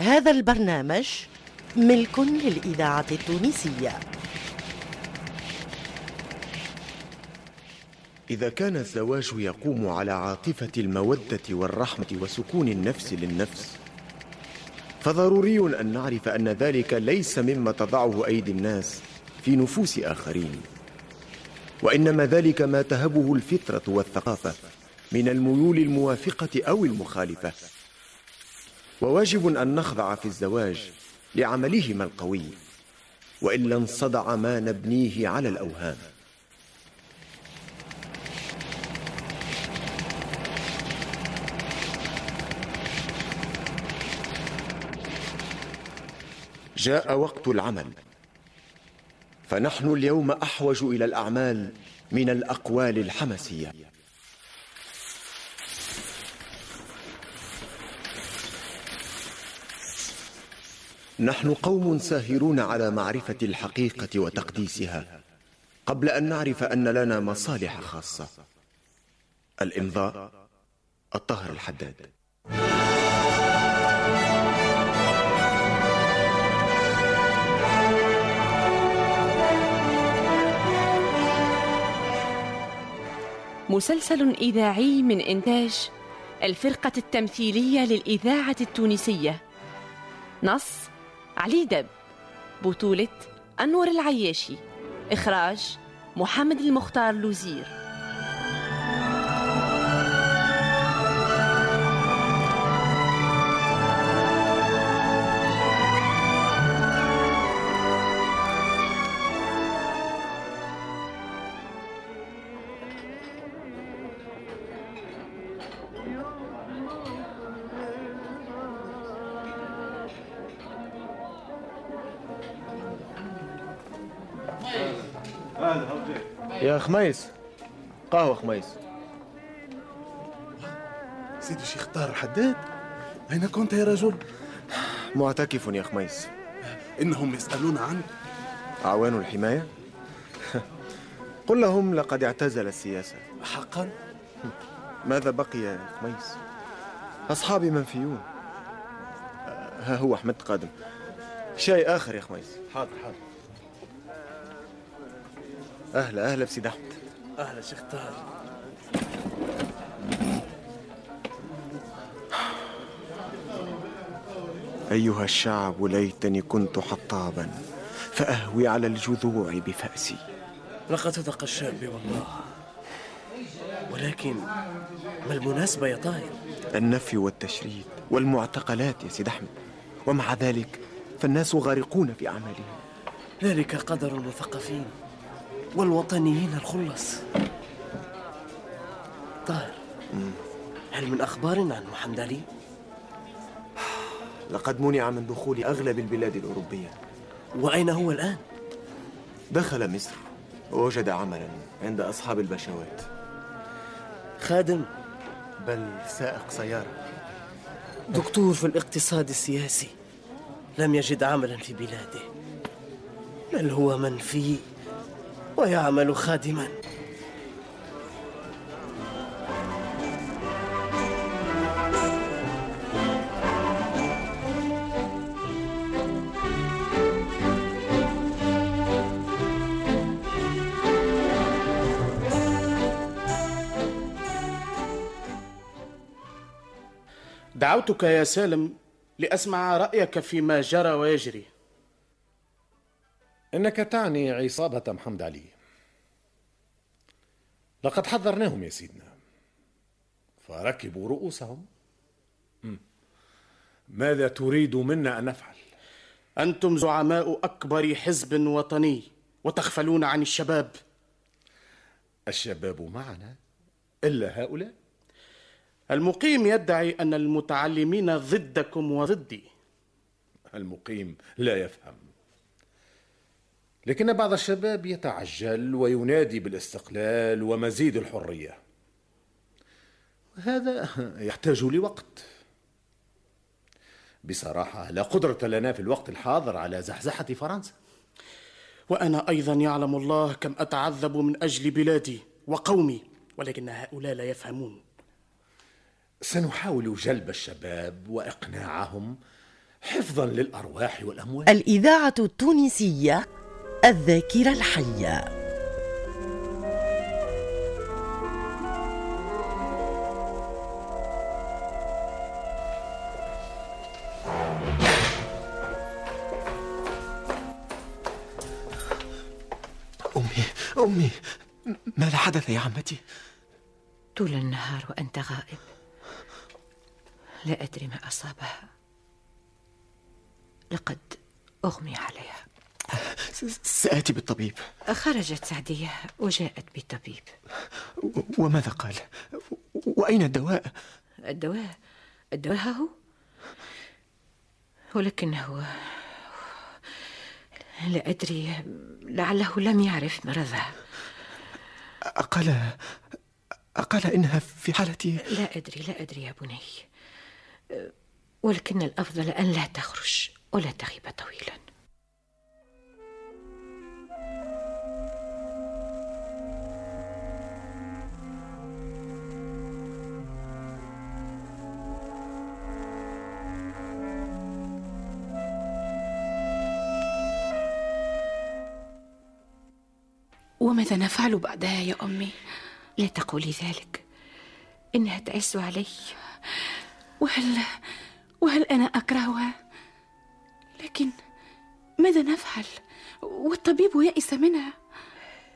هذا البرنامج ملك للإذاعة التونسية. إذا كان الزواج يقوم على عاطفة المودة والرحمة وسكون النفس للنفس فضروري أن نعرف أن ذلك ليس مما تضعه أيدي الناس في نفوس آخرين وإنما ذلك ما تهبه الفطرة والثقافة من الميول الموافقة أو المخالفة. وواجب أن نخضع في الزواج لعملهما القوي وإلا انصدع ما نبنيه على الأوهام. جاء وقت العمل فنحن اليوم أحوج إلى الأعمال من الأقوال الحمسية نحن قوم ساهرون على معرفة الحقيقة وتقديسها قبل أن نعرف أن لنا مصالح خاصة. الإمضاء الطهر الحداد. مسلسل إذاعي من إنتاج الفرقة التمثيلية للإذاعة التونسية. نص علي دب بطولة أنور العياشي إخراج محمد المختار لوزير. يا خميس. قهوة خميس. سيدي الشيخ طاهر حداد؟ أين كنت يا رجل؟ معتكف يا خميس. إنهم يسألون عنك. أعوان الحماية؟ قل لهم لقد اعتزل السياسة. حقا؟ ماذا بقي يا خميس؟ أصحابي منفيون ها هو أحمد قادم. شيء آخر يا خميس. حاضر حاضر. أهلا أهلا بسيد أحمد أهلا شيخ طاهر. أيها الشعب ليتني كنت حطابا فأهوي على الجذوع بفأسي. لقد صدق الشاب والله. ولكن ما المناسبة يا طاهر؟ النفي والتشريد والمعتقلات يا سيد أحمد. ومع ذلك فالناس غارقون في أعمالهم. ذلك قدر المثقفين. والوطنيين الخلص. طاهر هل من أخبار عن محمد علي؟ لقد منع من دخول أغلب البلاد الأوروبية. وأين هو الآن؟ دخل مصر ووجد عملا عند أصحاب البشوات خادم. بل سائق سيارة. دكتور في الاقتصاد السياسي. لم يجد عملا في بلاده. بل هو منفي ويعمل خادما. دعوتك يا سالم لأسمع رأيك فيما جرى ويجري. إنك تعني عصابة محمد علي. لقد حذرناهم يا سيدنا. فركبوا رؤوسهم. ماذا تريد منا أن نفعل؟ أنتم زعماء أكبر حزب وطني وتغفلون عن الشباب. الشباب معنا إلا هؤلاء؟ المقيم يدعي أن المتعلمين ضدكم وضدي. المقيم لا يفهم. لكن بعض الشباب يتعجل وينادي بالاستقلال ومزيد الحرية. هذا يحتاج لوقت. بصراحة لا قدرة لنا في الوقت الحاضر على زحزحة فرنسا. وأنا أيضا يعلم الله كم أتعذب من أجل بلادي وقومي ولكن هؤلاء لا يفهمون. سنحاول جلب الشباب وإقناعهم حفظا للأرواح والأموال. الإذاعة التونسية الذاكرة الحية. أمي أمي ماذا حدث يا عمتي؟ طول النهار وأنت غائب. لا أدري ما أصابها. لقد أغمي عليها. سآتي بالطبيب. خرجت سعدية وجاءت بطبيب و- وماذا قال؟ وأين الدواء؟ الدواء الدواء ها هو؟ ولكنه لا أدري لعله لم يعرف مرضها أقال أقال إنها في حالة لا أدري لا أدري يا بني. ولكن الأفضل أن لا تخرج ولا تغيب طويلا. وماذا نفعل بعدها يا أمي؟ لا تقولي ذلك. إنها تعز علي. وهل وهل أنا أكرهها؟ لكن ماذا نفعل؟ والطبيب يئس منها.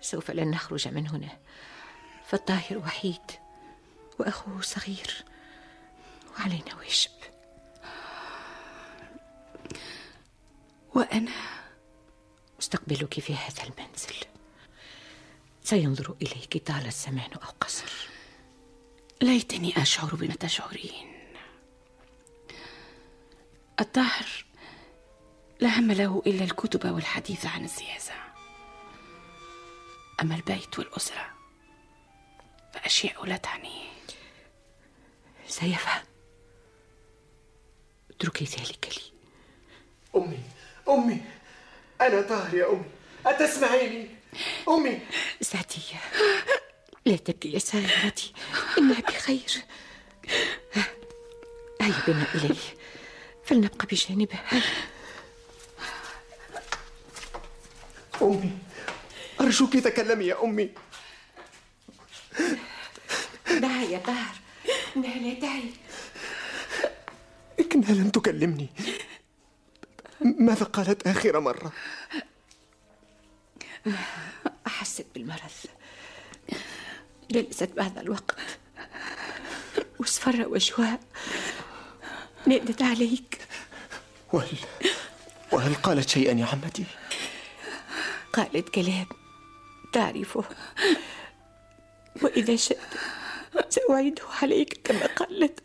سوف لن نخرج من هنا. فالطاهر وحيد وأخوه صغير وعلينا واجب وأنا؟ أستقبلك في هذا المنزل. سينظر إليك طال الزمان أو قصر. ليتني أشعر بما تشعرين الطاهر لا هم له إلا الكتب والحديث عن السياسة أما البيت والأسرة فأشياء لا تعنيه سيفهم اتركي ذلك لي. أمي أمي أنا طاهر يا أمي. أتسمعيني؟ أمي. سعدية لا تبكي يا سيدتي إنها بخير. هيا بنا إليه فلنبقى بجانبه أمي أرجوك تكلمي يا أمي. دعها يا طاهر. إنها لا تعي. لكنها لم تكلمني. ماذا قالت آخر مرة؟ أحست بالمرض جلست بعد الوقت. واصفر وجهها نادت عليك. وهل وهل قالت شيئا يا عمتي؟ قالت كلام تعرفه. وإذا شئت سأعيده عليك كما قالت.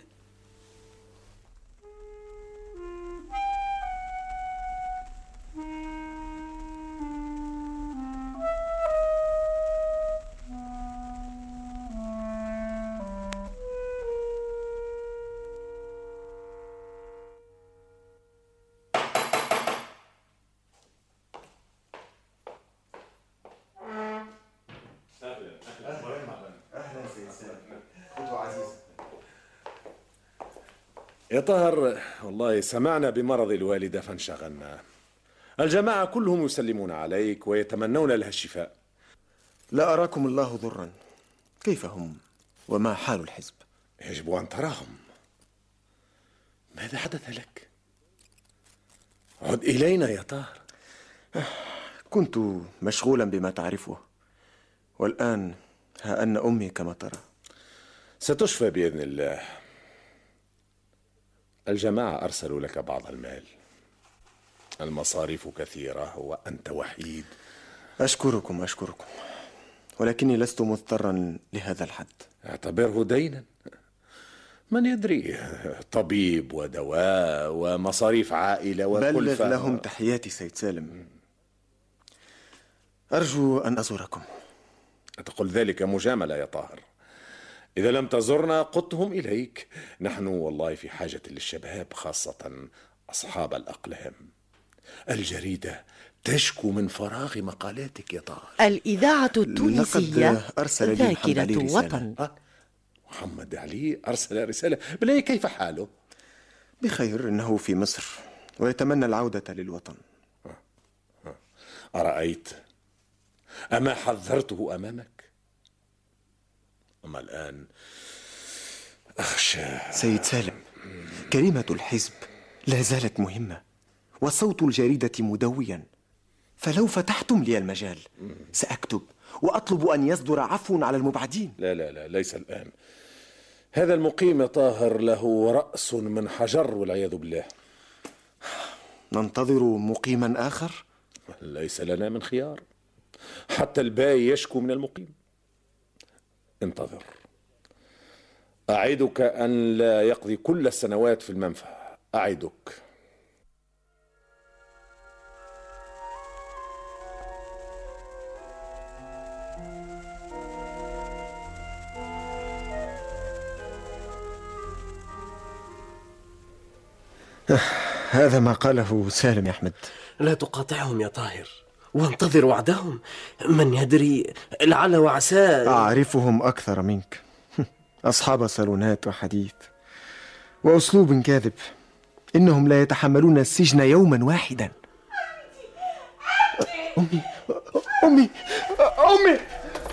يا طاهر والله سمعنا بمرض الوالدة فانشغلنا. الجماعة كلهم يسلمون عليك ويتمنون لها الشفاء. لا أراكم الله ضرا. كيف هم؟ وما حال الحزب؟ يجب أن تراهم. ماذا حدث لك؟ عد إلينا يا طاهر. كنت مشغولا بما تعرفه. والآن ها أن أمي كما ترى. ستشفى بإذن الله. الجماعة أرسلوا لك بعض المال. المصاريف كثيرة وأنت وحيد. أشكركم أشكركم. ولكني لست مضطرا لهذا الحد. اعتبره دينا. من يدري؟ طبيب ودواء ومصاريف عائلة بلغ وكلفة لهم تحياتي سيد سالم. أرجو أن أزوركم. تقول ذلك مجاملة يا طاهر. إذا لم تزرنا قدتهم إليك. نحن والله في حاجة للشباب خاصة أصحاب الأقلام. الجريدة تشكو من فراغ مقالاتك يا طاهر الإذاعة التونسية لقد أرسل لي محمد علي ذاكرة رسالة. وطن؟ محمد علي أرسل رسالة. بلاي كيف حاله؟ بخير إنه في مصر ويتمنى العودة للوطن. أرأيت أما حذرته أمامك؟ أما الآن أخشى. سيد سالم كلمة الحزب لا زالت مهمة وصوت الجريدة مدويا. فلو فتحتم لي المجال سأكتب وأطلب أن يصدر عفو على المبعدين. لا لا لا ليس الآن. هذا المقيم طاهر له رأس من حجر والعياذ بالله. ننتظر مقيما آخر؟ ليس لنا من خيار. حتى الباي يشكو من المقيم. انتظر. أعدك أن لا يقضي كل السنوات في المنفى. أعدك. هذا ما قاله سالم يا أحمد. لا تقاطعهم يا طاهر. وانتظر وعدهم. من يدري لعل وعسى. أعرفهم أكثر منك. أصحاب صالونات وحديث. وأسلوب كاذب. إنهم لا يتحملون السجن يوما واحدا. أمي أمي أمي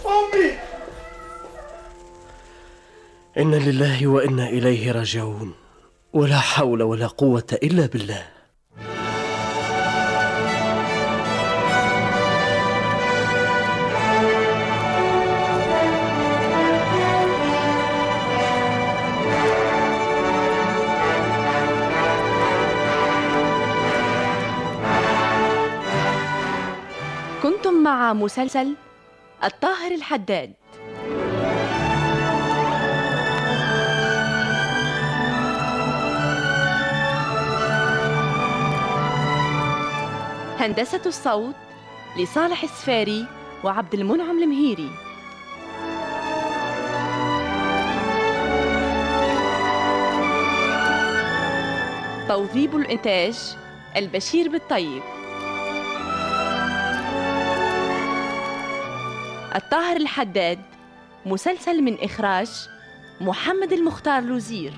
أمي. إنا لله وإنا إليه راجعون. ولا حول ولا قوة إلا بالله. مع مسلسل الطاهر الحداد. هندسة الصوت لصالح السفاري وعبد المنعم المهيري. توظيب الإنتاج البشير بالطيب. الطاهر الحداد مسلسل من إخراج محمد المختار لوزير.